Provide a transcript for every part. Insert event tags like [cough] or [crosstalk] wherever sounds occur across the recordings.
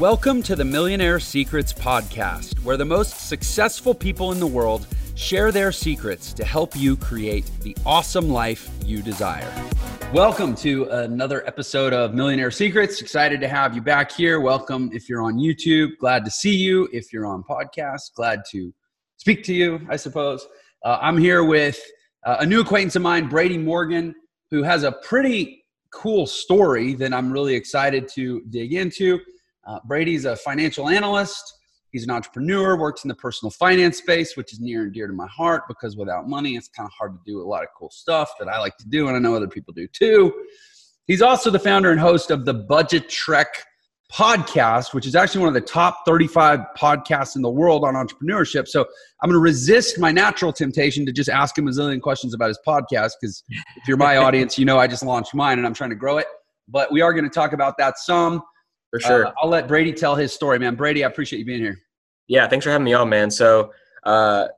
Welcome to the Millionaire Secrets Podcast, where the most successful people in the world share their secrets to help you create the awesome life you desire. Welcome to another episode of Millionaire Secrets. Excited to have you back here. Welcome if you're on YouTube. Glad to see you. If you're on podcast, glad to speak to you, I suppose. Uh, I'm here with uh, a new acquaintance of mine, Brady Morgan, who has a pretty cool story that I'm really excited to dig into. Uh, Brady's a financial analyst. He's an entrepreneur, works in the personal finance space, which is near and dear to my heart because without money, it's kind of hard to do a lot of cool stuff that I like to do, and I know other people do too. He's also the founder and host of the Budget Trek podcast, which is actually one of the top 35 podcasts in the world on entrepreneurship. So I'm going to resist my natural temptation to just ask him a zillion questions about his podcast because if you're my audience, you know I just launched mine and I'm trying to grow it. But we are going to talk about that some. For sure. Uh, I'll let Brady tell his story, man. Brady, I appreciate you being here. Yeah, thanks for having me on, man. So uh,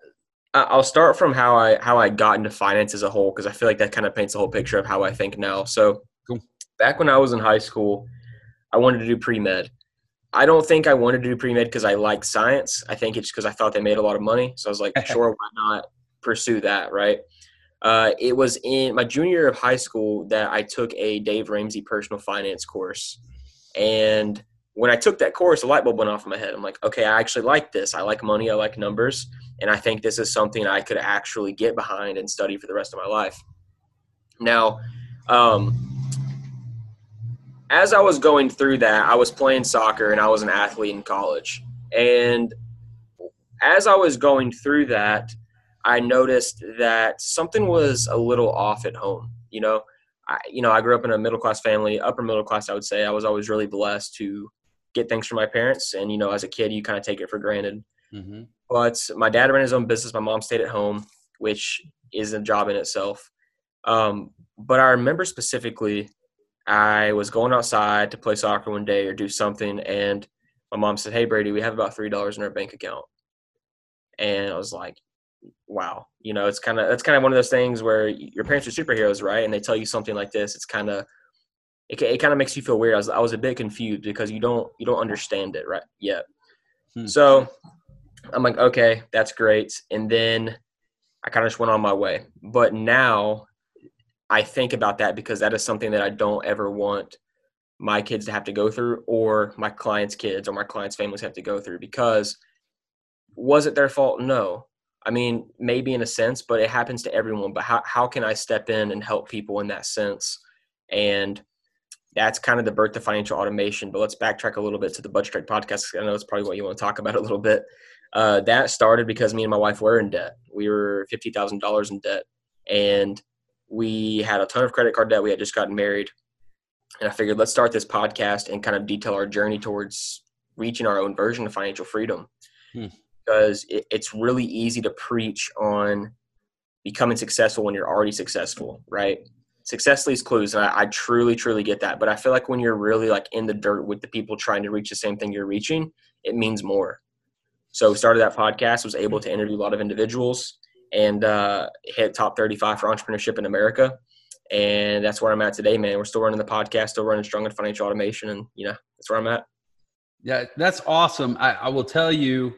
I'll start from how I how I got into finance as a whole because I feel like that kind of paints the whole picture of how I think now. So cool. back when I was in high school, I wanted to do pre med. I don't think I wanted to do pre med because I like science. I think it's because I thought they made a lot of money. So I was like, [laughs] sure, why not pursue that, right? Uh, it was in my junior year of high school that I took a Dave Ramsey personal finance course. And when I took that course, a light bulb went off in my head. I'm like, okay, I actually like this. I like money. I like numbers. And I think this is something I could actually get behind and study for the rest of my life. Now, um, as I was going through that, I was playing soccer and I was an athlete in college. And as I was going through that, I noticed that something was a little off at home. You know, I, you know, I grew up in a middle class family, upper middle class, I would say. I was always really blessed to get things from my parents. And, you know, as a kid, you kind of take it for granted. Mm-hmm. But my dad ran his own business. My mom stayed at home, which is a job in itself. Um, but I remember specifically, I was going outside to play soccer one day or do something. And my mom said, Hey, Brady, we have about $3 in our bank account. And I was like, wow you know it's kind of that's kind of one of those things where your parents are superheroes right? And they tell you something like this it's kind of it, it kind of makes you feel weird. I was, I was a bit confused because you don't you don't understand it right yet. Hmm. so i'm like okay that's great. And then i kind of just went on my way. But now i think about that because that is something that i don't ever want my kids to have to go through or my clients kids or my clients families have to go through because was it their fault? No I mean, maybe in a sense, but it happens to everyone. But how, how can I step in and help people in that sense? And that's kind of the birth of financial automation. But let's backtrack a little bit to the Budget Trek podcast. I know it's probably what you want to talk about a little bit. Uh, that started because me and my wife were in debt. We were $50,000 in debt. And we had a ton of credit card debt. We had just gotten married. And I figured let's start this podcast and kind of detail our journey towards reaching our own version of financial freedom. Hmm because it, it's really easy to preach on becoming successful when you're already successful, right? Success leaves clues, and I, I, truly, truly get that. But I feel like when you're really like in the dirt with the people trying to reach the same thing you're reaching, it means more. So started that podcast, was able to interview a lot of individuals, and uh, hit top 35 for entrepreneurship in America. And that's where I'm at today, man. We're still running the podcast, still running strong in financial automation, and you know that's where I'm at. Yeah, that's awesome. I, I will tell you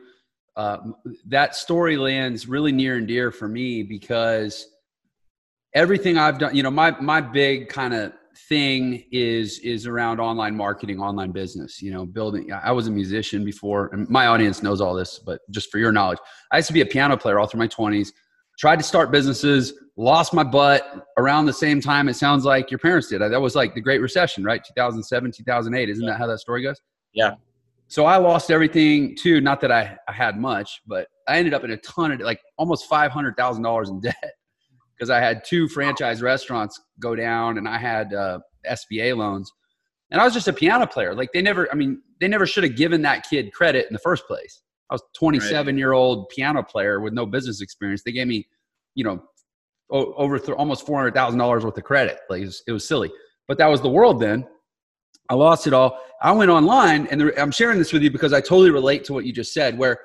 uh, that story lands really near and dear for me because everything I've done, you know, my my big kind of thing is is around online marketing, online business. You know, building. I was a musician before, and my audience knows all this, but just for your knowledge, I used to be a piano player all through my twenties. Tried to start businesses, lost my butt around the same time. It sounds like your parents did. That was like the Great Recession, right? 2007, 2008. Isn't that how that story goes? Yeah so I lost everything too. Not that I, I had much, but I ended up in a ton of like almost five hundred thousand dollars in debt [laughs] because I had two franchise restaurants go down and I had uh, SBA loans, and I was just a piano player. Like they never, I mean, they never should have given that kid credit in the first place. I was 27 right. year old piano player with no business experience. They gave me, you know, over th- almost four hundred thousand dollars worth of credit. Like it was, it was silly, but that was the world then. I lost it all. I went online, and I'm sharing this with you because I totally relate to what you just said. Where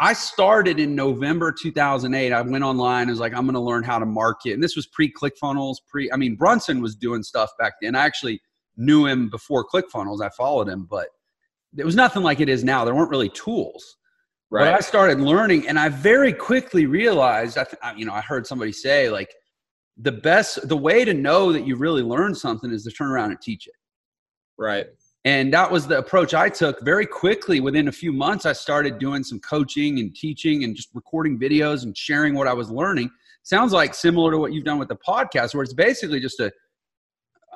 I started in November 2008. I went online. I was like, I'm going to learn how to market, and this was pre ClickFunnels. Pre, I mean, Brunson was doing stuff back then. I actually knew him before ClickFunnels. I followed him, but it was nothing like it is now. There weren't really tools. Right. But I started learning, and I very quickly realized. I, th- you know, I heard somebody say like, the best, the way to know that you really learned something is to turn around and teach it. Right. And that was the approach I took. Very quickly, within a few months, I started doing some coaching and teaching and just recording videos and sharing what I was learning. Sounds like similar to what you've done with the podcast, where it's basically just a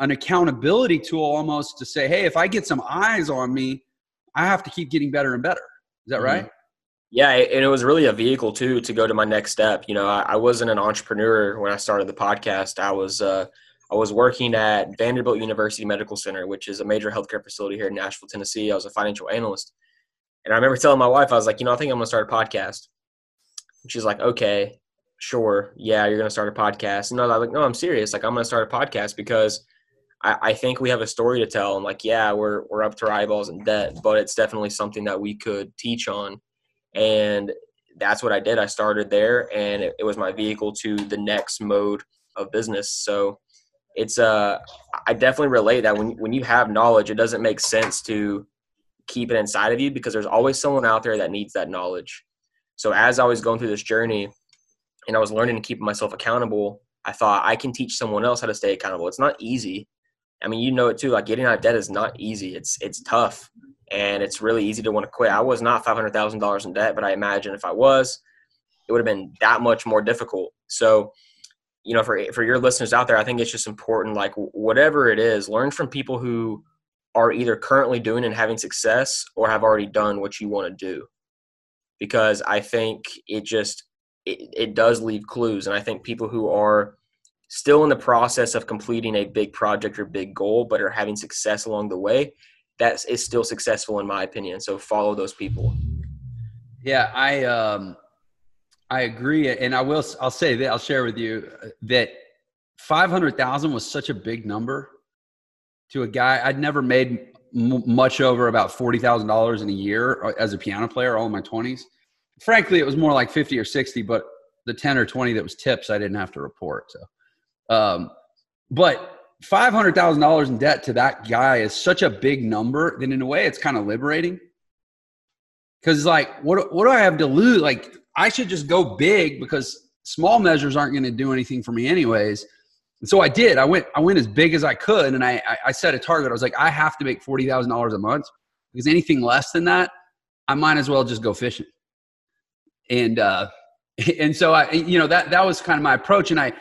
an accountability tool almost to say, hey, if I get some eyes on me, I have to keep getting better and better. Is that mm-hmm. right? Yeah, and it was really a vehicle too to go to my next step. You know, I, I wasn't an entrepreneur when I started the podcast. I was uh, I was working at Vanderbilt University Medical Center, which is a major healthcare facility here in Nashville, Tennessee. I was a financial analyst, and I remember telling my wife, I was like, you know, I think I'm gonna start a podcast. And she's like, okay, sure, yeah, you're gonna start a podcast. And I was like, no, I'm serious. Like, I'm gonna start a podcast because I, I think we have a story to tell. And like, yeah, we're we're up to our eyeballs in debt, but it's definitely something that we could teach on. And that's what I did. I started there, and it, it was my vehicle to the next mode of business. So it's uh, I definitely relate that when when you have knowledge, it doesn't make sense to keep it inside of you because there's always someone out there that needs that knowledge. So as I was going through this journey, and I was learning to keep myself accountable, I thought I can teach someone else how to stay accountable. It's not easy. I mean, you know it too. Like getting out of debt is not easy. It's it's tough, and it's really easy to want to quit. I was not five hundred thousand dollars in debt, but I imagine if I was, it would have been that much more difficult. So, you know, for for your listeners out there, I think it's just important. Like whatever it is, learn from people who are either currently doing and having success or have already done what you want to do, because I think it just it, it does leave clues, and I think people who are still in the process of completing a big project or big goal, but are having success along the way, that is still successful in my opinion. So follow those people. Yeah, I um, I agree, and I will. I'll say that I'll share with you that five hundred thousand was such a big number to a guy I'd never made m- much over about forty thousand dollars in a year uh, as a piano player all in my twenties. Frankly, it was more like fifty or sixty, but the ten or twenty that was tips I didn't have to report. So um, but five hundred thousand dollars in debt to that guy is such a big number that in a way it's kind of liberating. Because like, what what do I have to lose? Like, I should just go big because small measures aren't going to do anything for me anyways. And so I did. I went I went as big as I could, and I I set a target. I was like, I have to make forty thousand dollars a month because anything less than that, I might as well just go fishing. And uh, [laughs] and so I you know that that was kind of my approach, and I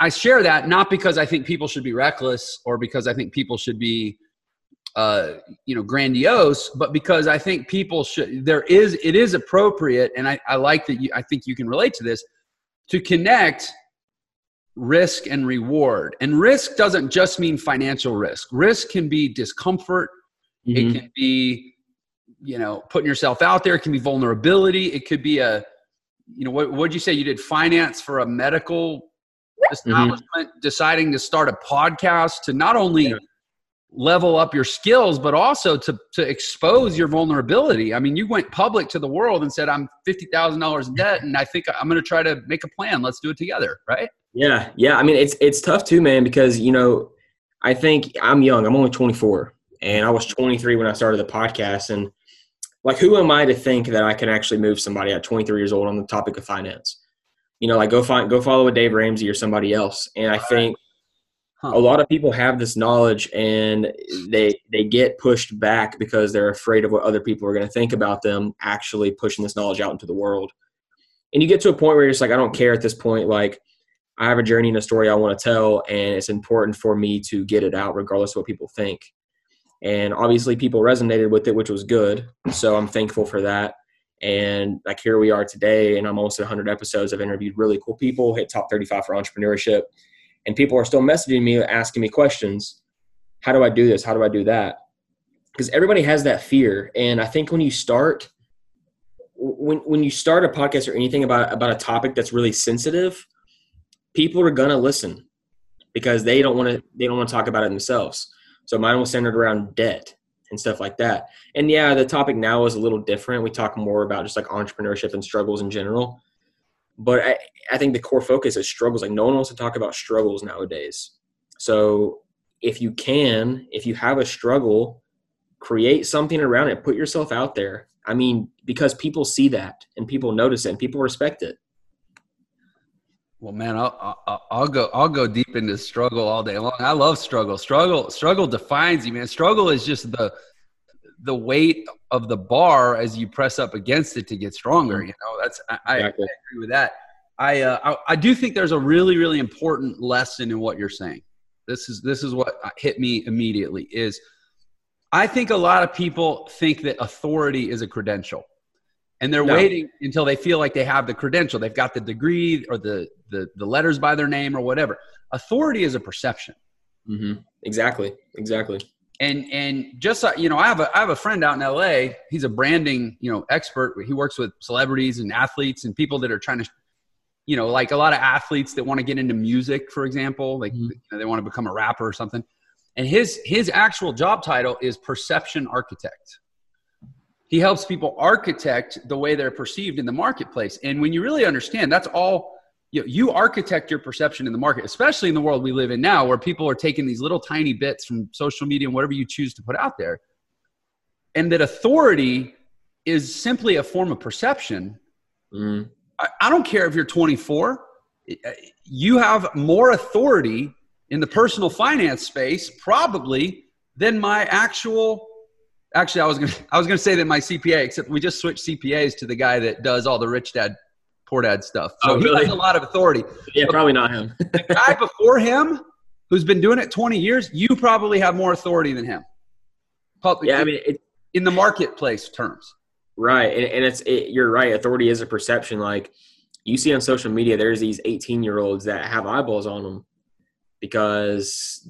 I share that not because I think people should be reckless or because I think people should be, uh, you know, grandiose, but because I think people should. There is it is appropriate, and I, I like that. You, I think you can relate to this to connect risk and reward. And risk doesn't just mean financial risk. Risk can be discomfort. Mm-hmm. It can be, you know, putting yourself out there. It can be vulnerability. It could be a, you know, what would you say? You did finance for a medical Mm-hmm. establishment mm-hmm. deciding to start a podcast to not only yeah. Level up your skills but also to to expose your vulnerability. I mean you went public to the world and said i'm $50000 in debt and i think i'm going to try to make a plan. Let's do it together right? Yeah yeah. I mean it's it's tough too man because you know i think i'm young. I'm only 24 and i was 23 when i started the podcast and like who am i to think that i can actually move somebody at 23 years old on the topic of finance? You know, like go find go follow a Dave Ramsey or somebody else. And I think huh. a lot of people have this knowledge and they they get pushed back because they're afraid of what other people are going to think about them actually pushing this knowledge out into the world. And you get to a point where you're just like, I don't care at this point. Like, I have a journey and a story I want to tell, and it's important for me to get it out regardless of what people think. And obviously, people resonated with it, which was good. So I'm thankful for that. And like here we are today, and I'm almost at 100 episodes. I've interviewed really cool people, hit top 35 for entrepreneurship, and people are still messaging me, asking me questions. How do I do this? How do I do that? Because everybody has that fear, and I think when you start, when when you start a podcast or anything about about a topic that's really sensitive, people are gonna listen because they don't want to they don't want to talk about it themselves. So mine was centered around debt and stuff like that. And yeah, the topic now is a little different. We talk more about just like entrepreneurship and struggles in general. But I, I think the core focus is struggles. Like no one wants to talk about struggles nowadays. So if you can, if you have a struggle, create something around it. Put yourself out there. I mean, because people see that and people notice it and people respect it. Well, man, I'll, I'll, I'll, go. I'll go deep into struggle all day long. I love struggle. Struggle, struggle defines you, man. Struggle is just the the weight of the bar as you press up against it to get stronger. Mm-hmm. You know, that's I, exactly. I agree with that. I, uh, I I do think there's a really really important lesson in what you're saying. This is this is what hit me immediately. Is I think a lot of people think that authority is a credential and they're no. waiting until they feel like they have the credential they've got the degree or the the, the letters by their name or whatever authority is a perception mm-hmm. exactly exactly and and just uh, you know i have a i have a friend out in la he's a branding you know expert he works with celebrities and athletes and people that are trying to you know like a lot of athletes that want to get into music for example like mm-hmm. you know, they want to become a rapper or something and his his actual job title is perception architect he helps people architect the way they're perceived in the marketplace. And when you really understand, that's all you, know, you architect your perception in the market, especially in the world we live in now, where people are taking these little tiny bits from social media and whatever you choose to put out there. And that authority is simply a form of perception. Mm. I, I don't care if you're 24, you have more authority in the personal finance space, probably, than my actual actually i was gonna [laughs] i was gonna say that my cpa except we just switched cpas to the guy that does all the rich dad poor dad stuff so oh, really? he has a lot of authority yeah but probably not him the guy [laughs] before him who's been doing it 20 years you probably have more authority than him Public, yeah i mean it, in the marketplace terms right and, and it's it, you're right authority is a perception like you see on social media there's these 18 year olds that have eyeballs on them because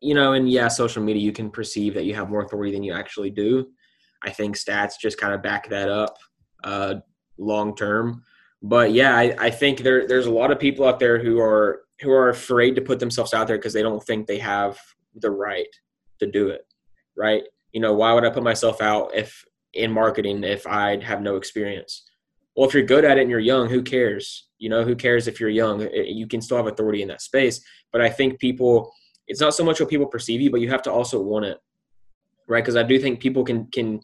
you know, and yeah, social media, you can perceive that you have more authority than you actually do. I think stats just kind of back that up uh, long term. But yeah, I, I think there there's a lot of people out there who are who are afraid to put themselves out there because they don't think they have the right to do it. Right? You know, why would I put myself out if in marketing if I have no experience? Well, if you're good at it and you're young, who cares? You know, who cares if you're young? Eh, you can still have authority in that space. But I think people it's not so much what people perceive you, but you have to also want it, right? Because I do think people can can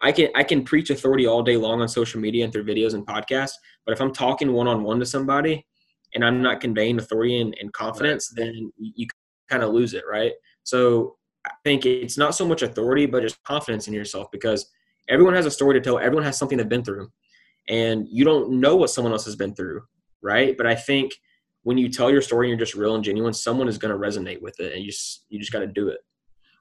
I can I can preach authority all day long on social media and through videos and podcasts, but if I'm talking one on one to somebody and I'm not conveying authority and, and confidence, right. then you kind of lose it, right? So I think it's not so much authority, but just confidence in yourself because everyone has a story to tell. Everyone has something they've been through, and you don't know what someone else has been through, right? But I think when you tell your story and you're just real and genuine, someone is going to resonate with it, and you just you just got to do it.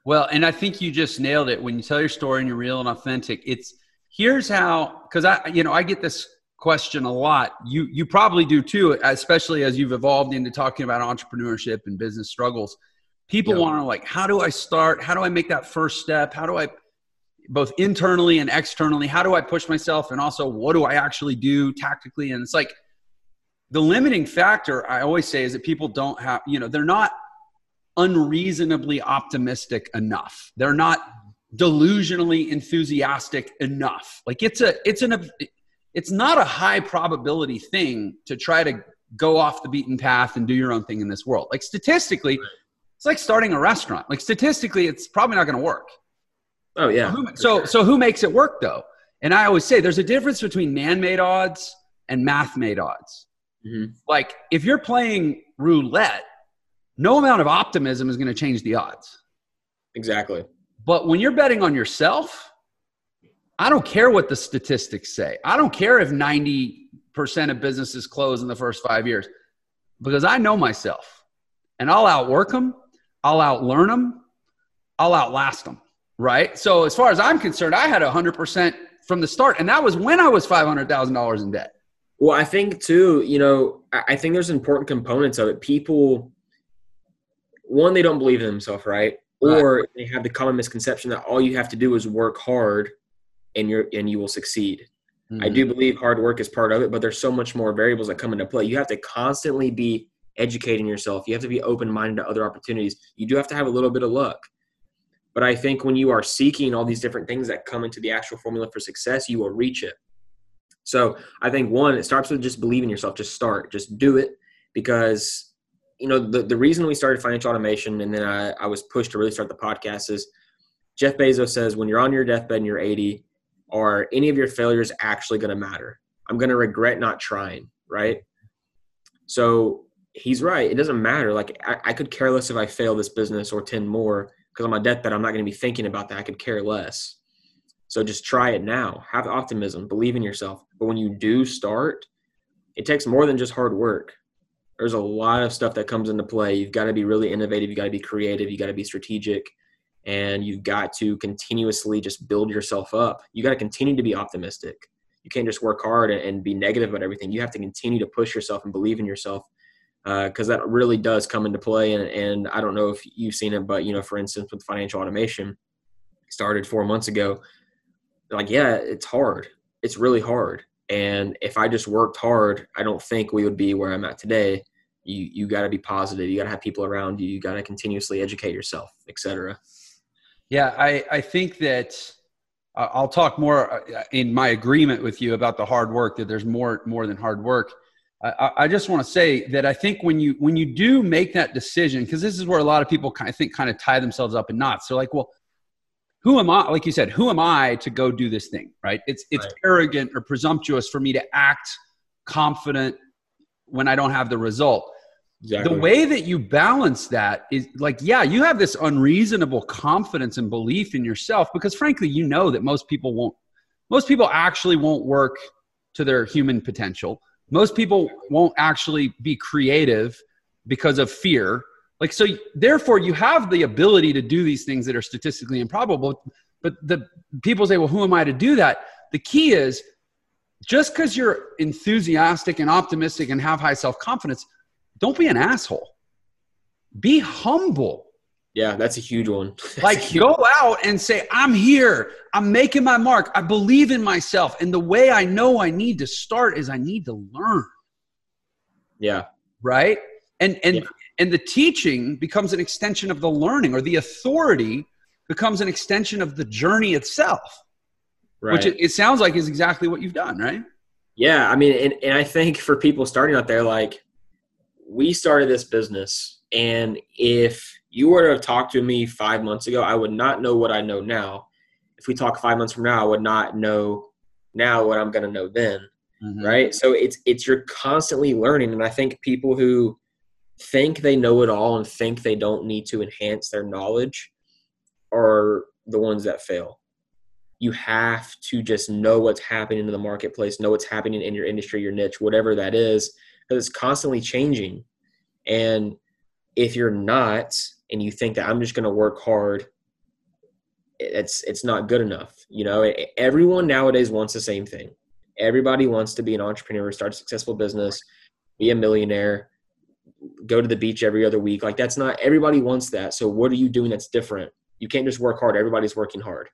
Well, and I think you just nailed it. When you tell your story and you're real and authentic, it's here's how because I you know I get this question a lot. You you probably do too, especially as you've evolved into talking about entrepreneurship and business struggles. People want to like, how do I start? How do I make that first step? How do I both internally and externally? How do I push myself? And also, what do I actually do tactically? And it's like the limiting factor I always say is that people don't have, you know, they're not unreasonably optimistic enough. They're not delusionally enthusiastic enough. Like it's a it's an it's not a high probability thing to try to go off the beaten path and do your own thing in this world. Like statistically, it's like starting a restaurant. Like statistically, it's probably not going to work. Oh yeah. So who, so, so who makes it work though? And I always say there's a difference between man-made odds and math-made odds. Mm-hmm. Like if you're playing roulette, no amount of optimism is going to change the odds. Exactly. But when you're betting on yourself, I don't care what the statistics say. I don't care if 90% of businesses close in the first five years because I know myself and I'll outwork them, I'll outlearn them, I'll outlast them. Right. So, as far as I'm concerned, I had 100% from the start. And that was when I was $500,000 in debt. Well, I think too, you know, I think there's important components of it. People, one, they don't believe in themselves, right? right? Or they have the common misconception that all you have to do is work hard, and you're and you will succeed. Mm-hmm. I do believe hard work is part of it, but there's so much more variables that come into play. You have to constantly be educating yourself. You have to be open minded to other opportunities. You do have to have a little bit of luck. But I think when you are seeking all these different things that come into the actual formula for success, you will reach it. So I think one, it starts with just believing yourself. Just start, just do it, because you know the the reason we started financial automation and then I, I was pushed to really start the podcast is Jeff Bezos says, when you're on your deathbed and you're 80, are any of your failures actually going to matter? I'm going to regret not trying, right? So he's right. It doesn't matter. Like I, I could care less if I fail this business or 10 more because on my deathbed, I'm not going to be thinking about that. I could care less. So just try it now. Have optimism. Believe in yourself. But when you do start, it takes more than just hard work. There's a lot of stuff that comes into play. You've got to be really innovative. You've got to be creative. You've got to be strategic. And you've got to continuously just build yourself up. You got to continue to be optimistic. You can't just work hard and be negative about everything. You have to continue to push yourself and believe in yourself because uh, that really does come into play. And, and I don't know if you've seen it, but you know, for instance, with financial automation, started four months ago. Like, yeah, it's hard. It's really hard. And if I just worked hard, I don't think we would be where I'm at today. You you got to be positive. You got to have people around you. You got to continuously educate yourself, etc. Yeah, I I think that I'll talk more uh, in my agreement with you about the hard work. That there's more more than hard work I, I just want to say that I think when you when you do make that decision, because this is where a lot of people kind of think kind of tie themselves up in knots. They're like, well, who am I? Like you said, who am I to go do this thing? Right? It's it's right. arrogant or presumptuous for me to act confident when I don't have the result. Exactly. The way that you balance that is like, yeah, you have this unreasonable confidence and belief in yourself because, frankly, you know that most people won't, most people actually won't work to their human potential. Most people won't actually be creative because of fear. Like so therefore you have the ability to do these things that are statistically improbable. But the people say well who am i to do that? The key is just because you're enthusiastic and optimistic and have high self-confidence don't be an asshole be humble yeah, that's a huge one. [laughs] like go out and say, I'm here. I'm making my mark. I believe in myself. And the way I know I need to start is I need to learn. Yeah. Right? And and yeah. and the teaching becomes an extension of the learning or the authority becomes an extension of the journey itself. Right. Which it, it sounds like is exactly what you've done, right? Yeah. I mean, and, and I think for people starting out there, like we started this business and if you were to have talked to me five months ago, I would not know what I know now. If we talk five months from now, I would not know now what I'm going to know then. Mm-hmm. Right. So it's, it's, you're constantly learning. And I think people who think they know it all and think they don't need to enhance their knowledge are the ones that fail. You have to just know what's happening in the marketplace, know what's happening in your industry, your niche, whatever that is, because it's constantly changing. And if you're not, and you think that I'm just going to work hard, it's it's not good enough. You know, everyone nowadays wants the same thing. Everybody wants to be an entrepreneur, start a successful business, be a millionaire, go to the beach every other week. Like that's not everybody wants that. So what are you doing that's different? You can't just work hard. Everybody's working hard.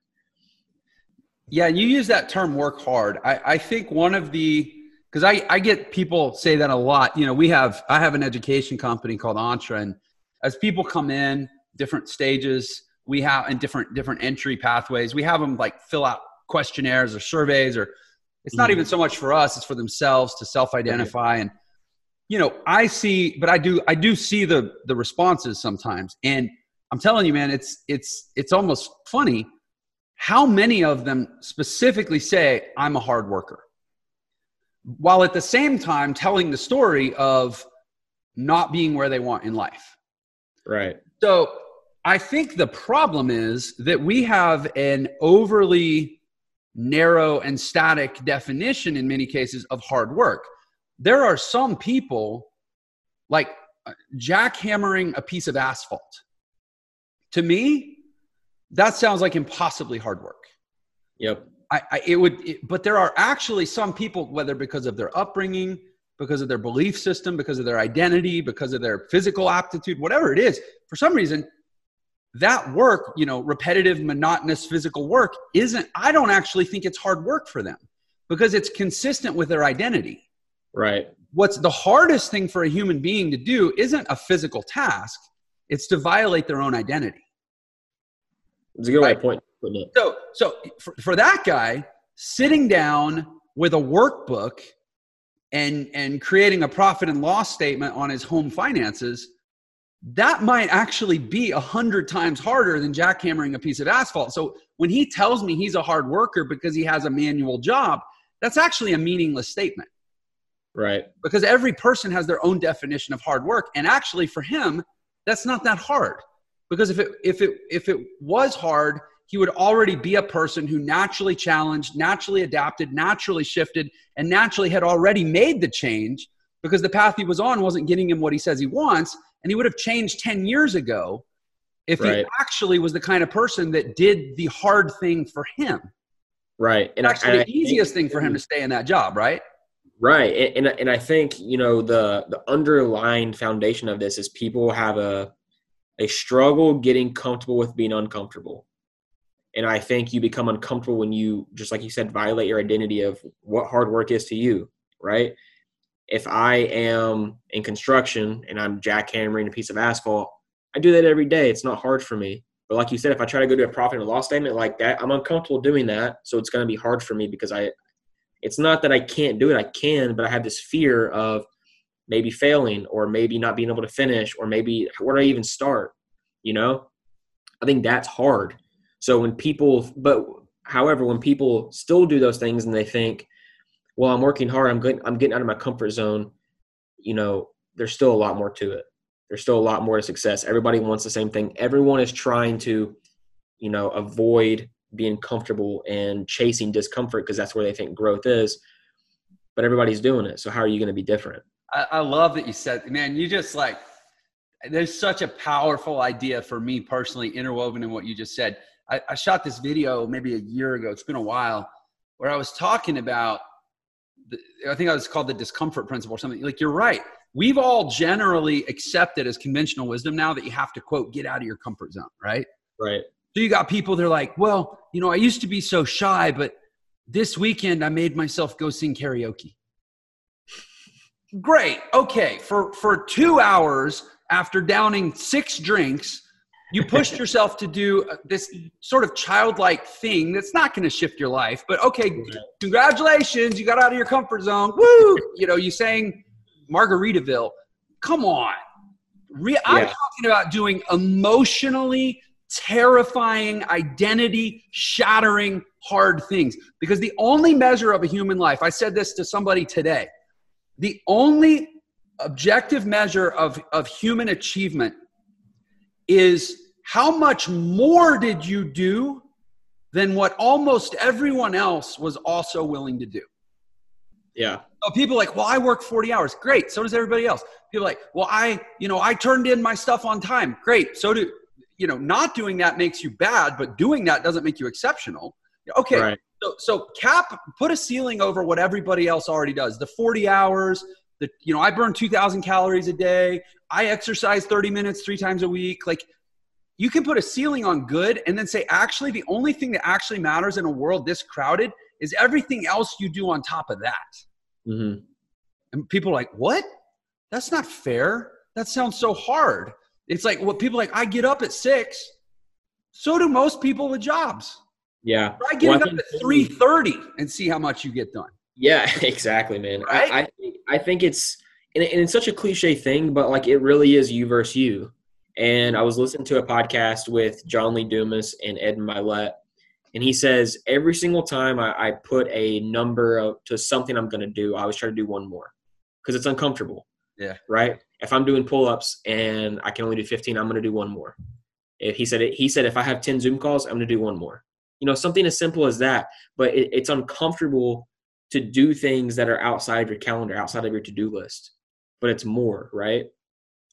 Yeah, you use that term work hard. I, I think one of the because I, I get people say that a lot. You know, we have I have an education company called Entre, and as people come in different stages, we have in different different entry pathways. We have them like fill out questionnaires or surveys, or it's not mm-hmm. even so much for us; it's for themselves to self-identify. And you know, I see, but I do I do see the the responses sometimes, and I'm telling you, man, it's it's it's almost funny how many of them specifically say I'm a hard worker while at the same time telling the story of not being where they want in life. Right. So I think the problem is that we have an overly narrow and static definition in many cases of hard work. There are some people like uh, jackhammering a piece of asphalt. To me, that sounds like impossibly hard work. Yep. I, I it would, it, but there are actually some people, whether because of their upbringing, because of their belief system, because of their identity, because of their physical aptitude, whatever it is, for some reason, that work, you know, repetitive, monotonous physical work isn't, I don't actually think it's hard work for them because it's consistent with their identity. Right. What's the hardest thing for a human being to do isn't a physical task, it's to violate their own identity. It's a good right? point so, so for, for that guy, sitting down with a workbook and and creating a profit and loss statement on his home finances, that might actually be a hundred times harder than jackhammering a piece of asphalt. So when he tells me he's a hard worker because he has a manual job, that's actually a meaningless statement. Right. Because every person has their own definition of hard work. And actually for him, that's not that hard. Because if it if it if it was hard, he would already be a person who naturally challenged, naturally adapted, naturally shifted, and naturally had already made the change because the path he was on wasn't getting him what he says he wants. And he would have changed 10 years ago if right. he actually was the kind of person that did the hard thing for him. Right. And actually, I, the easiest think, thing for him to stay in that job, right? Right. And, and, and I think, you know, the, the underlying foundation of this is people have a, a struggle getting comfortable with being uncomfortable. And I think you become uncomfortable when you, just like you said, violate your identity of what hard work is to you, right? If I am in construction and I'm jackhammering a piece of asphalt, I do that every day. It's not hard for me. But like you said, if I try to go to a profit and loss statement like that, I'm uncomfortable doing that. So it's going to be hard for me because I, it's not that I can't do it. I can, but I have this fear of maybe failing or maybe not being able to finish or maybe where do I even start? You know, I think that's hard. So when people, but however, when people still do those things and they think, well, I'm working hard, I'm good, I'm getting out of my comfort zone, you know, there's still a lot more to it. There's still a lot more to success. Everybody wants the same thing. Everyone is trying to, you know, avoid being comfortable and chasing discomfort because that's where they think growth is. But everybody's doing it. So how are you going to be different? I, I love that you said, man, you just like, there's such a powerful idea for me personally interwoven in what you just said I, I shot this video maybe a year ago. It's been a while where I was talking about, the, I think I was called the discomfort principle or something. Like you're right. We've all generally accepted as conventional wisdom now that you have to quote get out of your comfort zone, right? Right. So you got people they're like, well, you know, I used to be so shy, but this weekend I made myself go sing karaoke. Great. Okay. For for 2 hours after downing 6 drinks, you pushed yourself to do uh, this sort of childlike thing that's not going to shift your life but okay congratulations you got out of your comfort zone woo! You know you sang margaritaville. Come on. Re- yeah. i'm talking about doing emotionally terrifying identity shattering hard things because the only measure of a human life i said this to somebody today the only objective measure of, of human achievement is how much more did you do than what almost everyone else was also willing to do? Yeah. So people like, well, I work 40 hours. Great. So does everybody else. People like, well, I, you know, I turned in my stuff on time. Great. So do, you know, not doing that makes you bad, but doing that doesn't make you exceptional. Okay. Right. So, so cap, put a ceiling over what everybody else already does. The 40 hours, the, you know, I burn 2000 calories a day. I exercise 30 minutes, three times a week. Like you can put a ceiling on good and then say, actually, the only thing that actually matters in a world this crowded is everything else you do on top of that. Mm-hmm. And people are like, what? That's not fair. That sounds so hard. It's like what people like, I get up at six. So do most people with jobs. Yeah. I get well, up at three thirty and see how much you get done. Yeah, [laughs] exactly, man. Right? I, I think I think it's and it's such a cliche thing, but like it really is you versus you. And I was listening to a podcast with John Lee Dumas and Ed Mylett, and he says every single time I, I put a number of, to something I'm going to do, I always try to do one more because it's uncomfortable. Yeah. Right. If I'm doing pull ups and I can only do 15, I'm going to do one more. If he said it, he said if I have 10 Zoom calls, I'm going to do one more. You know, something as simple as that. But it, it's uncomfortable to do things that are outside of your calendar, outside of your to do list. But it's more, right?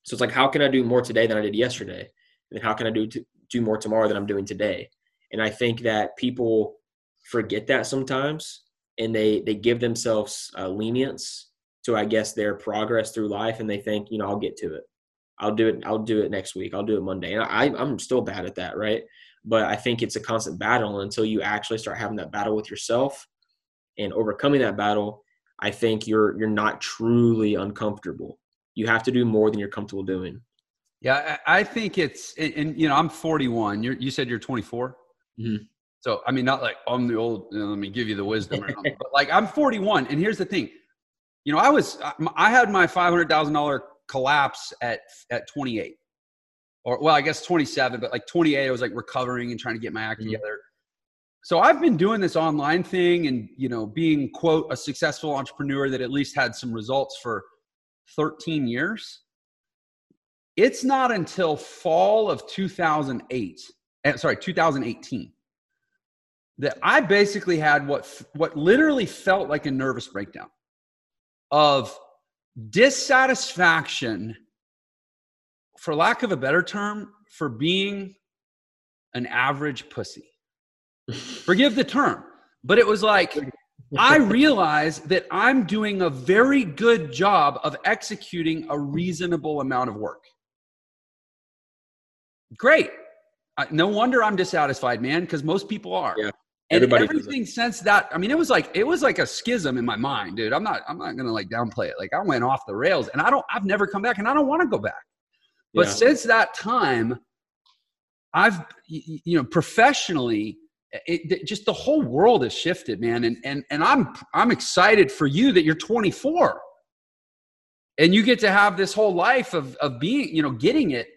So it's like, how can I do more today than I did yesterday? And then how can I do to, do more tomorrow than I'm doing today? And I think that people forget that sometimes, and they they give themselves uh, lenience to I guess their progress through life, and they think, you know, I'll get to it. I'll do it. I'll do it next week. I'll do it Monday. And I, I'm still bad at that, right? But I think it's a constant battle until you actually start having that battle with yourself and overcoming that battle. I think you're you're not truly uncomfortable you have to do more than you're comfortable doing. Yeah, I think it's, and, you know, I'm 41. You're, you said you're 24. Mm-hmm. So, I mean, not like I'm the old, you know, let me give you the wisdom, [laughs] but like I'm 41. And here's the thing, you know, I was, I had my $500,000 collapse at, at 28. or well, I guess 27, but like 28, I was like recovering and trying to get my act mm-hmm. together. So I've been doing this online thing and you know being quote a successful entrepreneur that at least had some results for 13 years. It's not until fall of 2008, eh, sorry, 2018 that I basically had what what literally felt like a nervous breakdown of dissatisfaction for lack of a better term for being an average pussy. Forgive the term, but it was like I [laughs] realize that I'm doing a very good job of executing a reasonable amount of work. Great. no wonder I'm dissatisfied, man, because most people are. Yeah. And Everybody everything since that, I mean, it was like it was like a schism in my mind, dude. I'm not I'm not gonna like downplay it. Like I went off the rails, and I don't I've never come back, and I don't want to go back. But yeah. since that time, I've you know professionally, it, it, just the whole world has shifted, man. And and and I'm I'm excited for you that you're 24, and you get to have this whole life of of being you know getting it.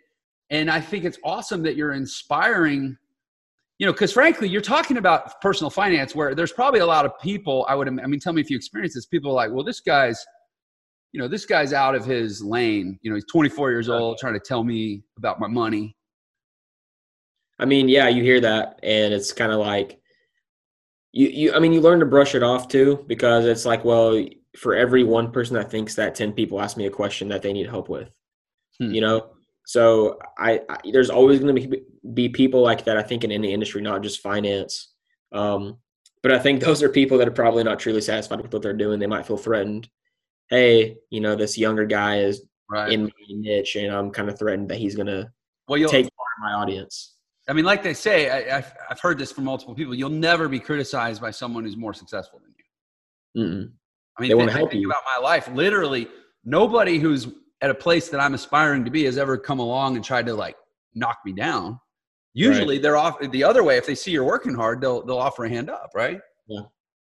And I think it's awesome that you're inspiring you know, because frankly, you're talking about personal finance where there's probably a lot of people. I would, I mean, tell me if you experience this. People are like, well, this guy's, you know, this guy's out of his lane. You know, he's 24 years old, trying to tell me about my money. I mean, yeah, you hear that, and it's kind of like, you, you. I mean, you learn to brush it off too, because it's like, well, for every one person that thinks that, ten people ask me a question that they need help with. Hmm. You know, so I, I there's always going to be be people like that. I think in any industry, not just finance. Um, but I think [laughs] those are people that are probably not truly satisfied with what they're doing. They might feel threatened. Hey, you know, this younger guy is right. in my niche, and I'm kind of threatened that he's going to well, take part of my audience. I mean, like they say, I, have I've heard this from multiple people. You'll never be criticized by someone who's more successful than you. Mm-mm. I mean, they want to help you. About my life, literally, nobody who's at a place that I'm aspiring to be has ever come along and tried to like knock me down. Usually right. they're off the other way. If they see you're working hard, they'll they'll offer a hand up, right? Yeah,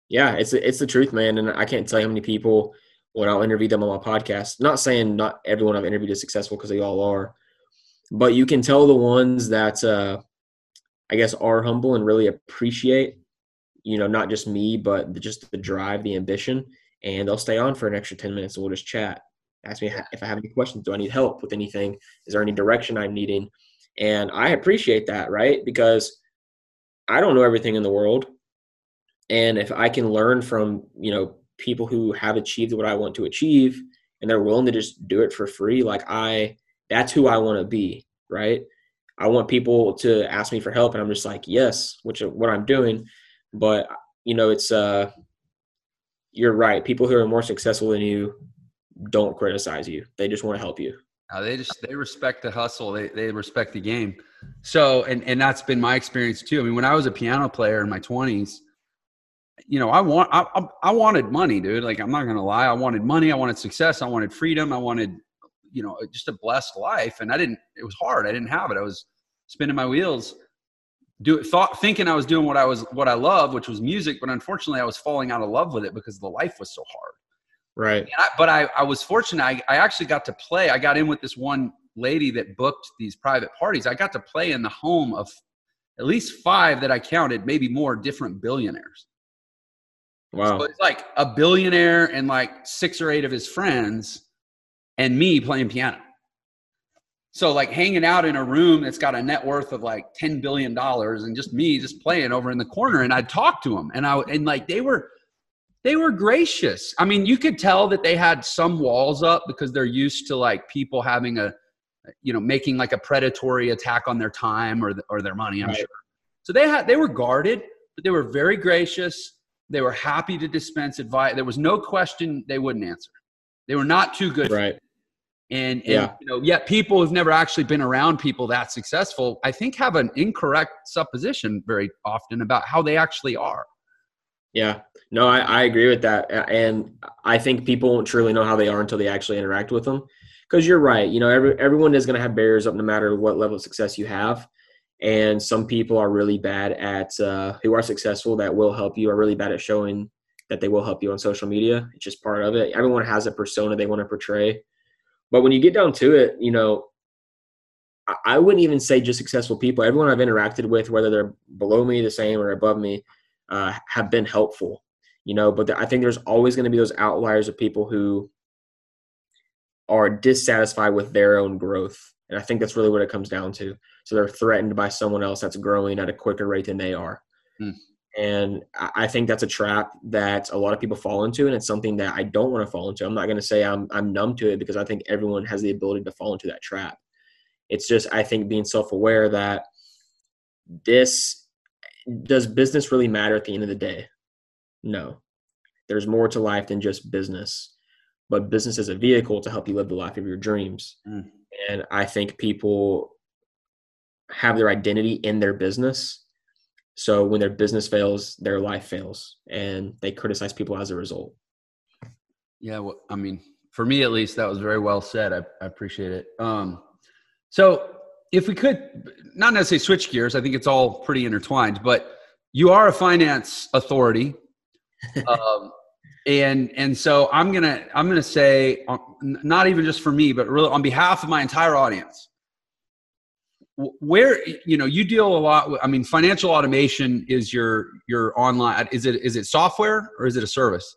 yeah. It's it's the truth, man. And I can't tell you how many people when I'll interview them on my podcast. Not saying not everyone I've interviewed is successful because they all are, but you can tell the ones that uh, I guess are humble and really appreciate, you know, not just me, but just the drive, the ambition, and they'll stay on for an extra ten minutes and we'll just chat ask me if I have any questions. Do I need help with anything? Is there any direction I'm needing? And I appreciate that, right? Because I don't know everything in the world. And if I can learn from, you know, people who have achieved what I want to achieve and they're willing to just do it for free, like I, that's who I want to be, right? I want people to ask me for help and I'm just like, yes, which is what I'm doing. But, you know, it's, uh, you're right. People who are more successful than you don't criticize you. They just want to help you. They just they respect the hustle. They they respect the game. So and and that's been my experience too. I mean, when I was a piano player in my twenties, you know, I want I, I wanted money, dude. Like I'm not gonna lie, I wanted money. I wanted success. I wanted freedom. I wanted you know just a blessed life. And I didn't. It was hard. I didn't have it. I was spinning my wheels, do thought thinking I was doing what I was what I love, which was music. But unfortunately, I was falling out of love with it because the life was so hard. Right. I, but I, I was fortunate. I, I actually got to play. I got in with this one lady that booked these private parties. I got to play in the home of at least five that I counted, maybe more different billionaires. Wow. So it's like a billionaire and like six or eight of his friends and me playing piano. So like hanging out in a room that's got a net worth of like 10 billion dollars and just me just playing over in the corner and I'd talk to them and I and like they were they were gracious. I mean, you could tell that they had some walls up because they're used to like people having a, you know, making like a predatory attack on their time or the, or their money. I'm right. sure. So they had they were guarded, but they were very gracious. They were happy to dispense advice. There was no question they wouldn't answer. They were not too good. Right. And, and yeah. you know, yet people who've never actually been around people that successful, I think, have an incorrect supposition very often about how they actually are. Yeah, no, I, I agree with that. And I think people won't truly know how they are until they actually interact with them. Because you're right. You know, every, everyone is going to have barriers up no matter what level of success you have. And some people are really bad at, uh, who are successful that will help you, are really bad at showing that they will help you on social media. It's just part of it. Everyone has a persona they want to portray. But when you get down to it, you know, I wouldn't even say just successful people. Everyone I've interacted with, whether they're below me, the same, or above me, uh, have been helpful. You know, but I think there's always going to be those outliers of people who are dissatisfied with their own growth, and I think that's really what it comes down to. So they're threatened by someone else that's growing at a quicker rate than they are. Hmm. And I think that's a trap that a lot of people fall into, and it's something that I don't want to fall into. I'm not going to say I'm I'm numb to it because I think everyone has the ability to fall into that trap. It's just I think being self-aware that this does business really matter at the end of the day? No. There's more to life than just business. But business is a vehicle to help you live the life of your dreams. Mm. And I think people have their identity in their business. So when their business fails, their life fails, and they criticize people as a result. Yeah, well, I mean, for me at least, that was very well said. I, I appreciate it. Um, so if we could not necessarily switch gears, I think it's all pretty intertwined, but you are a finance authority. [laughs] um, and and so i'm gonna i'm gonna say uh, not even just for me but really on behalf of my entire audience where you know you deal a lot with i mean financial automation is your your online is it is it software or is it a service?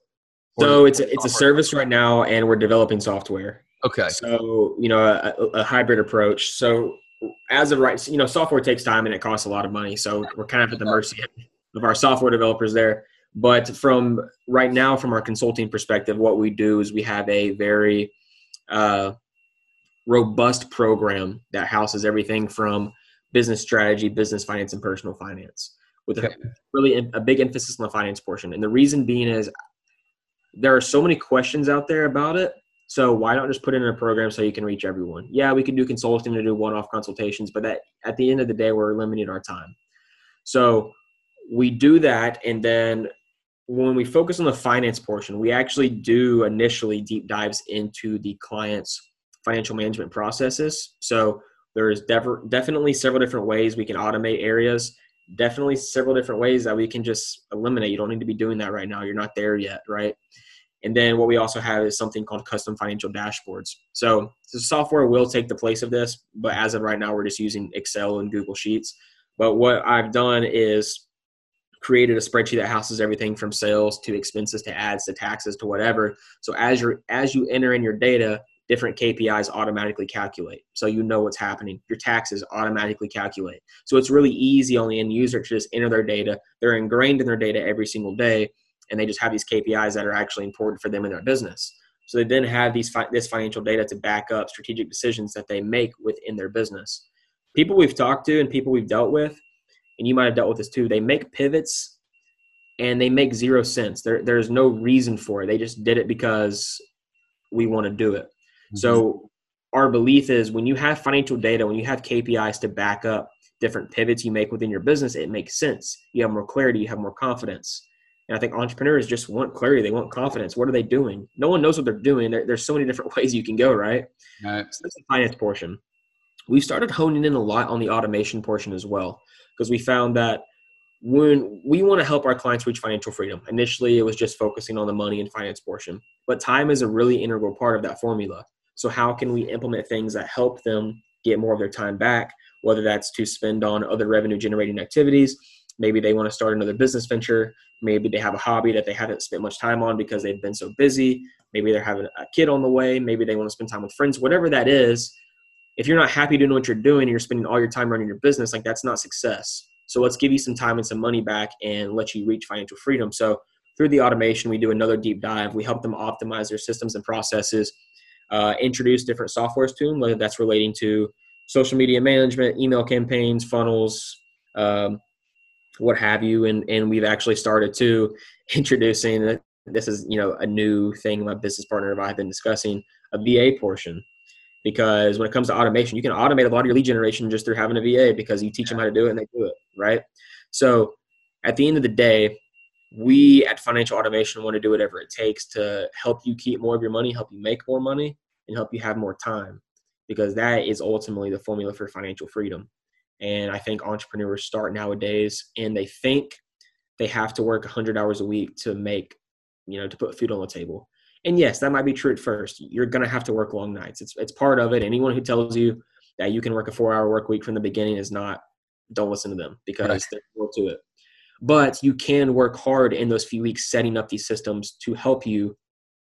So it's a, it's a service right now and we're developing software. Okay. So you know a, a, hybrid approach. So as of right you know software takes time and it costs a lot of money. So we're kind of at the mercy of our software developers there. But from right now from our consulting perspective what we do is we have a very uh, robust program that houses everything from business strategy, business finance, and personal finance, with okay. a, really a big emphasis on the finance portion. And the reason being is there are so many questions out there about it. So why not just put it in a program so you can reach everyone? Yeah, we can do consulting to do one-off consultations, but that at the end of the day, we're limiting our time. So we do that, and then when we focus on the finance portion, we actually do initially deep dives into the client's financial management processes. So there's def- definitely several different ways we can automate areas. Definitely several different ways that we can just eliminate. You don't need to be doing that right now. You're not there yet, right? And then what we also have is something called custom financial dashboards. So the software will take the place of this, but as of right now, we're just using Excel and Google Sheets. But what I've done is created a spreadsheet that houses everything from sales to expenses to ads to taxes to whatever. So as you as you enter in your data, different KPIs automatically calculate. So you know what's happening. Your taxes automatically calculate. So it's really easy on the end user to just enter their data. They're ingrained in their data every single day, and they just have these KPIs that are actually important for them in their business. So they then have these this financial data to back up strategic decisions that they make within their business. People we've talked to and people we've dealt with, and you might have dealt with this too. They make pivots and they make zero sense. There, there's no reason for it. They just did it because we want to do it. Mm-hmm. So our belief is when you have financial data, when you have KPIs to back up different pivots you make within your business, it makes sense. You have more clarity, you have more confidence. And I think entrepreneurs just want clarity. They want confidence. What are they doing? No one knows what they're doing. There, there's so many different [laughs] ways you can go, right? right. So that's the finance portion. We started honing in a lot on the automation portion as well because we found that when we want to help our clients reach financial freedom, initially it was just focusing on the money and finance portion, but time is a really integral part of that formula. So, how can we implement things that help them get more of their time back, whether that's to spend on other revenue generating activities? Maybe they want to start another business venture. Maybe they have a hobby that they haven't spent much time on because they've been so busy. Maybe they're having a kid on the way. Maybe they want to spend time with friends, whatever that is. If you're not happy doing what you're doing and you're spending all your time running your business, like that's not success. So let's give you some time and some money back and let you reach financial freedom. So through the automation, we do another deep dive. We help them optimize their systems and processes uh, introduce different softwares to them, whether that's relating to social media management, email campaigns, funnels, um, what have you. And, and we've actually started to [laughs] introducing this is you know a new thing my business partner and I have been discussing a VA portion because when it comes to automation, you can automate a lot of your lead generation just through having a VA because you teach them how to do it and they do it, right? So at the end of the day, we at financial automation want to do whatever it takes to help you keep more of your money help you make more money and help you have more time. Because that is ultimately the formula for financial freedom. And i think entrepreneurs start nowadays and they think they have to work 100 hours a week to make you know to put food on the table. And yes that might be true at first. You're going to have to work long nights. It's, it's part of it. Anyone who tells you that you can work a four hour work week from the beginning is not, don't listen to them because right. there's more to it. But you can work hard in those few weeks setting up these systems to help you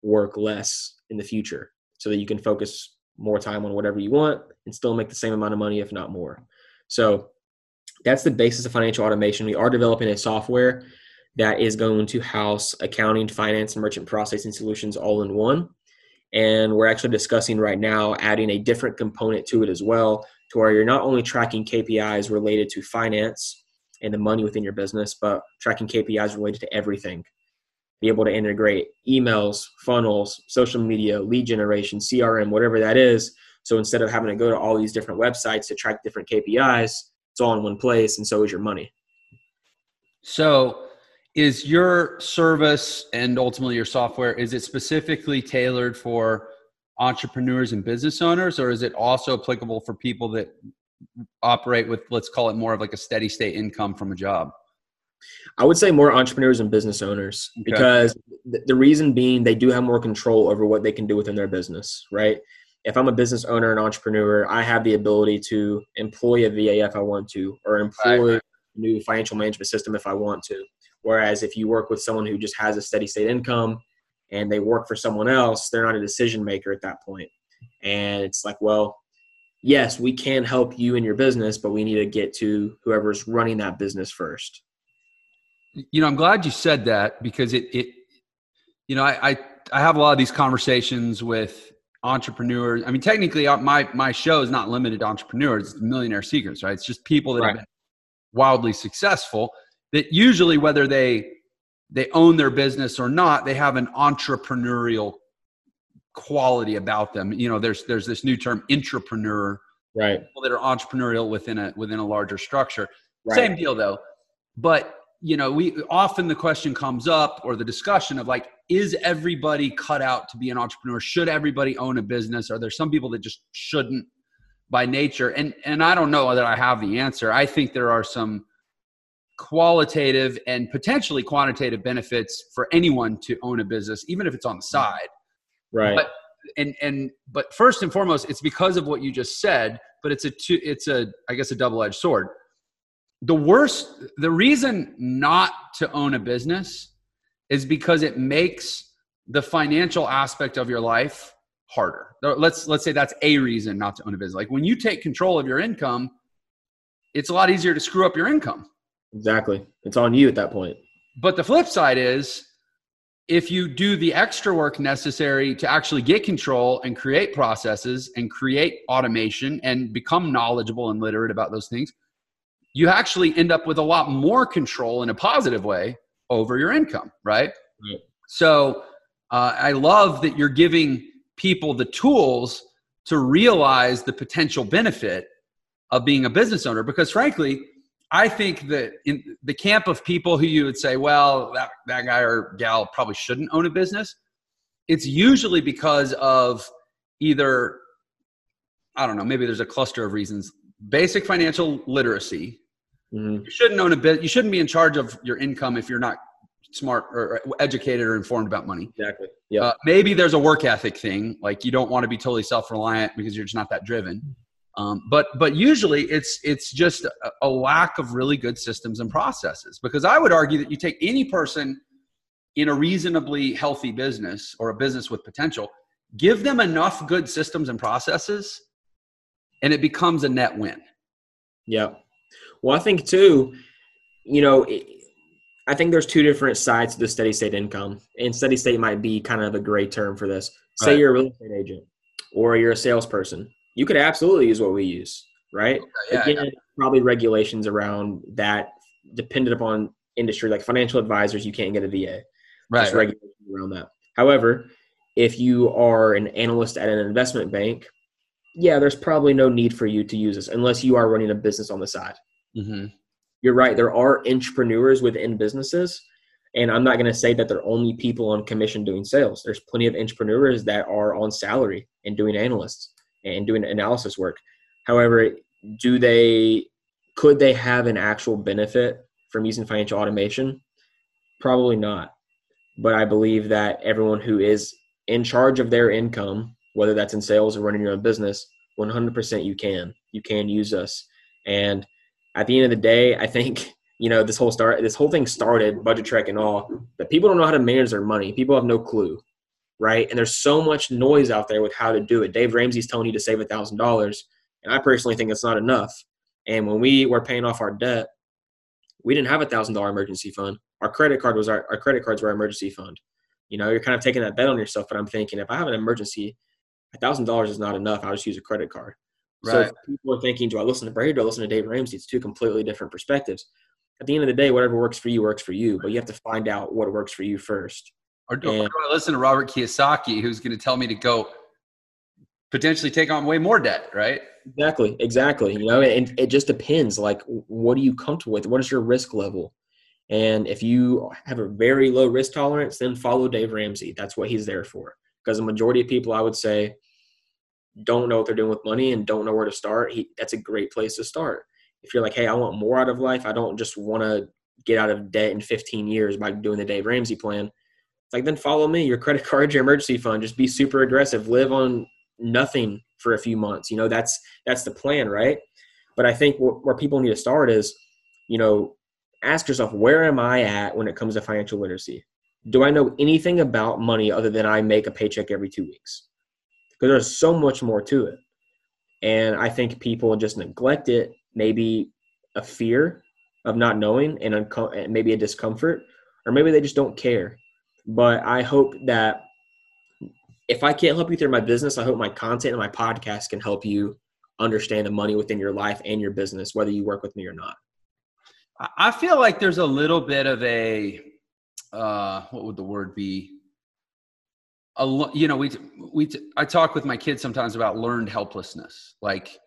work less in the future so that you can focus more time on whatever you want and still make the same amount of money, if not more. So that's the basis of financial automation. We are developing a software that is going to house accounting, finance, and merchant processing solutions all in one. And we're actually discussing right now adding a different component to it as well, to where you're not only tracking KPIs related to finance and the money within your business, but tracking KPIs related to everything. Be able to integrate emails, funnels, social media, lead generation, CRM, whatever that is. So instead of having to go to all these different websites to track different KPIs, it's all in one place, and so is your money. So is your service and ultimately your software is it specifically tailored for entrepreneurs and business owners or is it also applicable for people that operate with let's call it more of like a steady state income from a job i would say more entrepreneurs and business owners okay. because the reason being they do have more control over what they can do within their business right if i'm a business owner and entrepreneur i have the ability to employ a va if i want to or employ right. a new financial management system if i want to Whereas if you work with someone who just has a steady state income and they work for someone else, they're not a decision maker at that. And it's like, well, yes, we can help you in your business, but we need to get to whoever's running that business first. You know, I'm glad you said that because it, it you know, I, I, I have a lot of these conversations with entrepreneurs. I mean, technically, uh, my my show is not limited to entrepreneurs. It's Millionaire Secrets, right? It's just people that right. have been wildly successful that usually whether they they own their business or not they have an entrepreneurial quality about them. You know there's there's this new term intrapreneur, right. People that are entrepreneurial within a within a larger structure. Right. same deal though. But you know we often the question comes up or the discussion of like is everybody cut out to be an entrepreneur? Should everybody own a business? Are there some people that just shouldn't by nature? And and i don't know that i have the answer. I think there are some qualitative and potentially quantitative benefits for anyone to own a business, even if it's on the mm-hmm. side. Right. But and and but first and foremost, it's because of what you just said. But it's a two, it's a I guess a double edged sword. The worst, the reason not to own a business is because it makes the financial aspect of your life harder. Let's let's say that's a reason not to own a business. Like when you take control of your income, it's a lot easier to screw up your income Exactly. It's on you at that point. But the flip side is if you do the extra work necessary to actually get control and create processes and create automation and become knowledgeable and literate about those things, you actually end up with a lot more control in a positive way over your income, right? right. So uh, I love that you're giving people the tools to realize the potential benefit of being a business owner because frankly I think that in the camp of people who you would say, well, that, that guy or gal probably shouldn't own a business, it's usually because of either, I don't know, maybe there's a cluster of reasons. Basic financial literacy. Mm-hmm. You shouldn't own a bit. You shouldn't be in charge of your income if you're not smart or educated or informed about money. Exactly. Yeah. Uh, maybe there's a work ethic thing. Like you don't want to be totally self-reliant because you're just not that driven. Um, but but usually it's it's just a, a lack of really good systems and processes. Because I would argue that you take any person in a reasonably healthy business or a business with potential, give them enough good systems and processes, and it becomes a net win. Yeah. Well, I think too, you know, I think there's two different sides to the steady state income, and steady state might be kind of a gray term for this. Say right. you're a real estate agent or you're a salesperson you could absolutely use what we use, right? Yeah, Again, yeah. probably regulations around that dependent upon industry, like financial advisors, you can't get a VA. Right. Just regulations around that. However, if you are an analyst at an investment bank, yeah, there's probably no need for you to use this unless you are running a business on the side. Mm-hmm. You're right. There are entrepreneurs within businesses. And I'm not going to say that they're only people on commission doing sales. There's plenty of entrepreneurs that are on salary and doing analysts and doing analysis work. However, do they could they have an actual benefit from using financial automation? Probably not. But I believe that everyone who is in charge of their income, whether that's in sales or running your own business, 100% you can. you can use us. And at the end of the day, I think [laughs] you know this whole start this whole thing started budget trek and all, but people don't know how to manage their money. People have no clue, right? And there's so much noise out there with how to do it. Dave Ramsey's telling you to save a thousand dollars, and I personally think it's not enough. And when we were paying off our debt, we didn't have a thousand dollar emergency fund. Our credit card was our, our credit cards were our emergency fund. You know, you're kind of taking that bet on yourself, but I'm thinking if I have an emergency, a thousand dollars is not enough. I'll just use a credit card. Right. So people are thinking, do I listen to Brady? Do I listen to Dave Ramsey? It's two completely different perspectives. At the end of the day, whatever works for you works for you, but you have to find out what works for you first. Or do, and, or do I listen to Robert Kiyosaki, who's going to tell me to go potentially take on way more debt, right? Exactly, exactly. You know, and it just depends. Like, what are you comfortable with? What is your risk level? And if you have a very low risk tolerance, then follow Dave Ramsey. That's what he's there for. Because the majority of people, I would say, don't know what they're doing with money and don't know where to start. He, that's a great place to start. If you're like, hey, I want more out of life, I don't just want to get out of debt in 15 years by doing the Dave Ramsey plan. It's like, then follow me. Your credit card, your emergency fund. Just be super aggressive. Live on nothing for a few months. You know, that's that's the plan, right? But I think where people need to start is, you know, ask yourself, where am I at when it comes to financial literacy? Do I know anything about money other than I make a paycheck every two weeks? Because there's so much more to it. And I think people just neglect it, maybe a fear of not knowing and unco- maybe a discomfort, or maybe they just don't care. But I hope that if I can't help you through my business, I hope my content and my podcast can help you understand the money within your life and your business, whether you work with me or not. I feel like there's a little bit of a uh, what would the word be? A, you know, we we I talk with my kids sometimes about learned helplessness. Like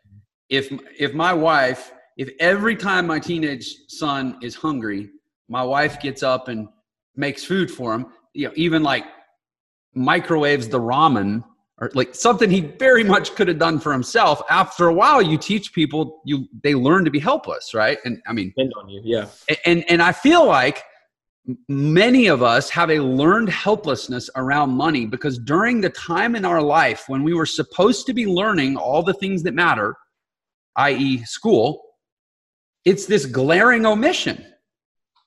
if if my wife, if every time my teenage son is hungry, my wife gets up and makes food for him, you know, even like microwaves the ramen or like something he very much could have done for himself. After a while, you teach people you they learn to be helpless, right? And I mean, depend on you, yeah. And and I feel like many of us have a learned helplessness around money because during the time in our life when we were supposed to be learning all the things that matter, i.e., school, it's this glaring omission.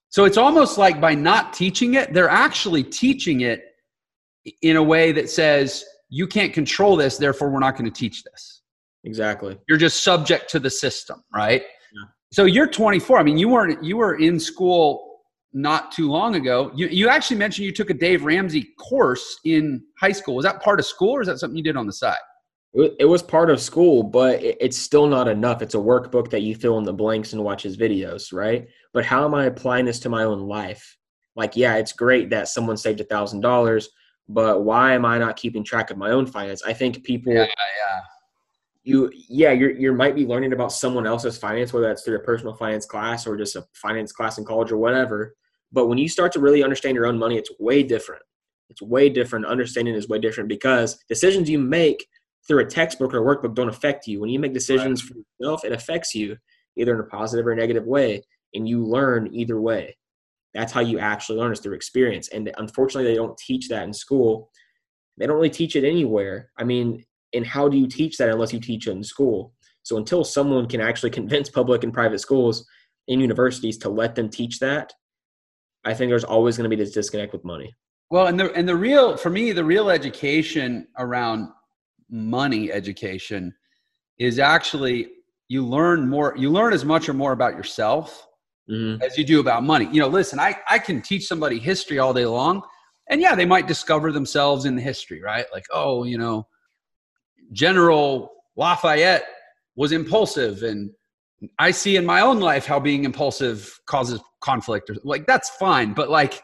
So it's almost like by not teaching it, they're actually teaching it in a way that says you can't control this therefore we're not going to teach this. Exactly. You're just subject to the system right? Yeah. so you're 24 i mean you weren't you were in school not too long ago. You, you actually mentioned you took a dave ramsey course in high school. Was that part of school or is that something you did on the side? It was part of school but it's still not enough. It's a workbook that you fill in the blanks and watch his videos right but how am i applying this to my own life like yeah it's great that someone saved a thousand dollars but why am I not keeping track of my own finance? I think people, yeah, yeah. You, yeah, you're you might be learning about someone else's finance, whether that's through a personal finance class or just a finance class in college or whatever. But when you start to really understand your own money, it's way different. It's way different. Understanding is way different because decisions you make through a textbook or a workbook don't affect you. When you make decisions right. for yourself, it affects you either in a positive or negative way, and you learn either way. That's how you actually learn is through experience. And unfortunately, they don't teach that in school. They don't really teach it anywhere. I mean, and how do you teach that unless you teach it in school? So until someone can actually [laughs] convince public and private schools and universities to let them teach that, I think there's always going to be this disconnect with money. Well, and the and the real for me, the real education around money education is actually you learn more you learn as much or more about yourself mm-hmm. as you do about money. You know, listen, I, I can teach somebody history all day long. And yeah, they might discover themselves in the history, right? Like, oh, you know, General Lafayette was impulsive. And I see in my own life how being impulsive causes conflict. Or, like, that's fine. But like,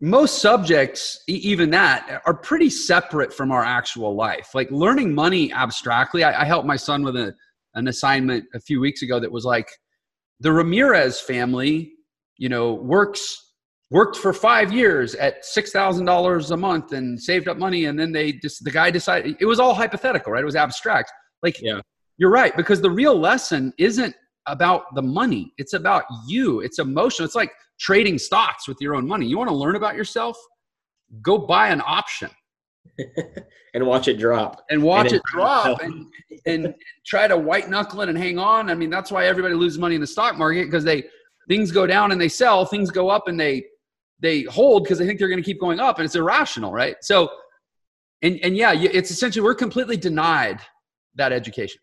most subjects, even that, are pretty separate from our actual life. Like learning money abstractly. I, I helped my son with a, an assignment a few weeks ago that was like, the Ramirez family, you know, works worked for five years at six thousand dollars a month and saved up money, and then they just the guy decided it was all hypothetical, right? It was abstract. Like, yeah, you're right because the real lesson isn't about the money; it's about you. It's emotional. It's like trading stocks with your own money. You want to learn about yourself? Go buy an option. [laughs] and watch it drop and watch and it drop and, and try to white knuckle it and hang on. I mean, that's why everybody loses money in the stock market because they things go down and they sell, things go up and they they hold because they think they're going to keep going up, and it's irrational, right? So, and and yeah, it's essentially we're completely denied that education,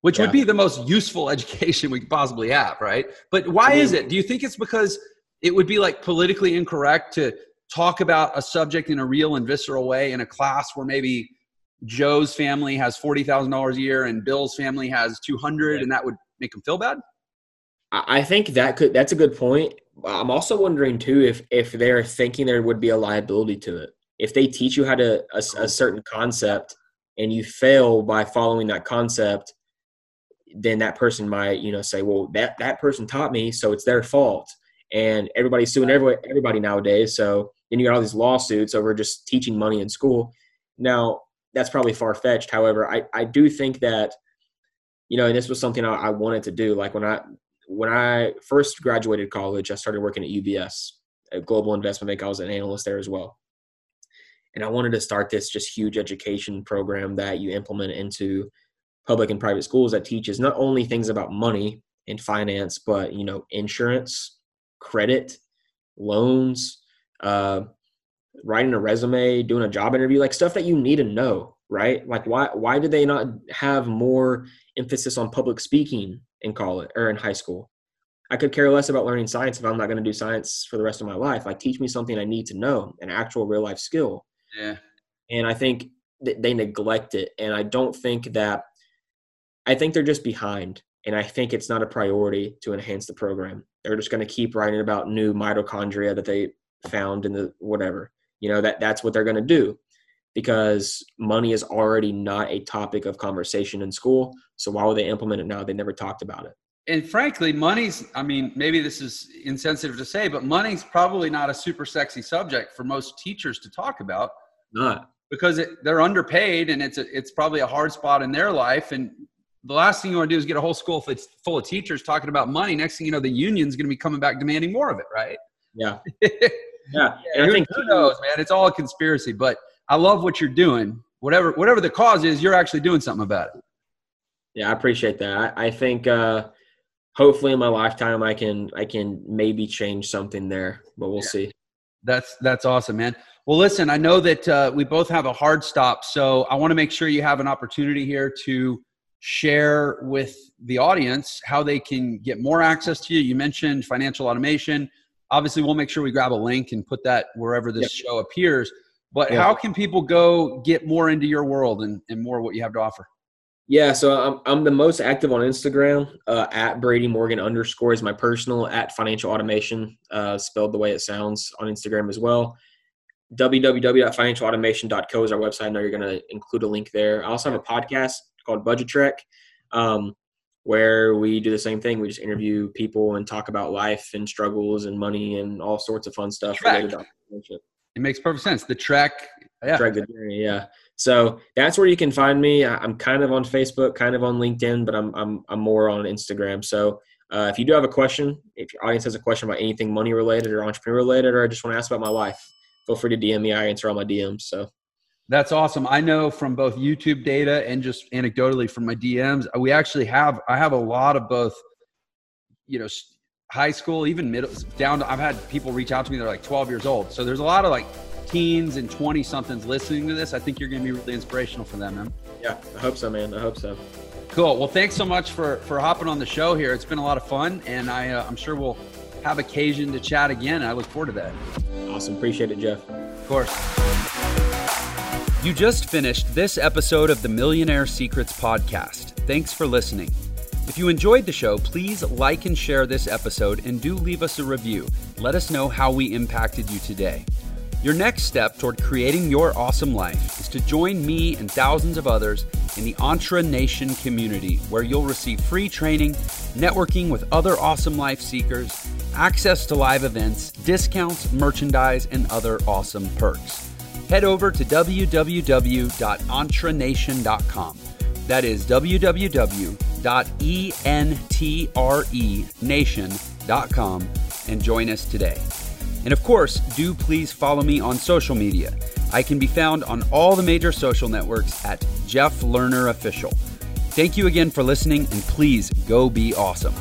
which yeah. would be the most useful [laughs] education we could possibly have, right? But why is it? Do you think it's because it would be like politically incorrect to talk about a subject in a real and visceral way in a class where maybe Joe's family has forty thousand dollars a year and Bill's family has two hundred, and that would make them feel bad? I think that could that's a good point. I'm also wondering too if if they're thinking there would be a liability to it. If they teach you how to a, a certain concept and you fail by following that concept, then that person might you know say, well that that person taught me, so it's their fault. And everybody's suing everybody, everybody nowadays. So then you got all these lawsuits over just teaching money in school. Now that's probably far fetched. However, I I do think that you know, and this was something I, I wanted to do. Like when I when I first graduated college, I started working at UBS, a global investment bank. I was an analyst there as well. And I wanted to start this just huge education program that you implement into public and private schools that teaches not only things about money and finance, but you know, insurance, credit, loans, uh, writing a resume, doing a job interview, like stuff that you need to know, right? Like why why do they not have more emphasis on public speaking in college or in high school. I could care less about learning science if I'm not going to do science for the rest of my life. Like teach me something I need to know, an actual real life skill. Yeah. And I think they neglect it. And I don't think that, I think they're just behind. And I think it's not a priority to enhance the program. They're just going to keep writing about new mitochondria that they found in the whatever. You know, that that's what they're going to do because money is already not a topic of conversation in school. So why would they implement it now? They never talked about it. And frankly, money's, I mean, maybe this is insensitive to say, but money's probably not a super sexy subject for most teachers to talk about. Not. Because it, they're underpaid and it's, a, it's probably a hard spot in their life. And the last thing you want to do is get a whole school full of teachers talking about money. Next thing you know, the union's going to be coming back demanding more of it, right? Yeah. [laughs] yeah. yeah. And I think who knows, man? It's all a conspiracy, but – I love what you're doing. Whatever whatever the cause is, you're actually doing something about it. Yeah, I appreciate that. I, I think uh, hopefully in my lifetime I can I can maybe change something there, but we'll yeah. see. That's that's awesome, man. Well, listen, I know that uh, we both have a hard stop, so I want to make sure you have an opportunity here to share with the audience how they can get more access to you. You mentioned financial automation. Obviously, we'll make sure we grab a link and put that wherever this yep. show appears. But yeah. how can people go get more into your world and, and more what you have to offer? Yeah, so I'm I'm the most active on Instagram uh, at Brady Morgan underscore is my personal at Financial Automation uh, spelled the way it sounds on Instagram as well. www.financialautomation.co is our website. I know you're going to include a link there. I also have a podcast called Budget Trek, um, where we do the same thing. We just interview people and talk about life and struggles and money and all sorts of fun stuff related to it makes perfect sense. The track, yeah. Trek the journey, yeah. So that's where you can find me. I'm kind of on Facebook, kind of on LinkedIn, but I'm I'm I'm more on Instagram. So uh, if you do have a question, if your audience has a question about anything money related or entrepreneur related, or I just want to ask about my life, feel free to DM me. I answer all my DMs. So that's awesome. I know from both YouTube data and just anecdotally from my DMs, we actually have I have a lot of both, you know, high school, even middle down to, I've had people reach out to me, they're like 12 years old. So there's a lot of like teens and 20 somethings listening to this. I think you're going to be really inspirational for them, man. Yeah, I hope so, man. I hope so. Cool. Well, thanks so much for, for hopping on the show here. It's been a lot of fun and I, uh, I'm sure we'll have occasion to chat again. I look forward to that. Awesome. Appreciate it, Jeff. Of course. You just finished this episode of the Millionaire Secrets podcast. Thanks for listening. If you enjoyed the show, please like and share this episode and do leave us a review. Let us know how we impacted you today. Your next step toward creating your awesome life is to join me and thousands of others in the Entre Nation community, where you'll receive free training, networking with other awesome life seekers, access to live events, discounts, merchandise, and other awesome perks. Head over to www.entrenation.com. That is www.entrenation.com and join us today. And of course, do please follow me on social media. I can be found on all the major social networks at Jeff Lerner Official. Thank you again for listening, and please go be awesome.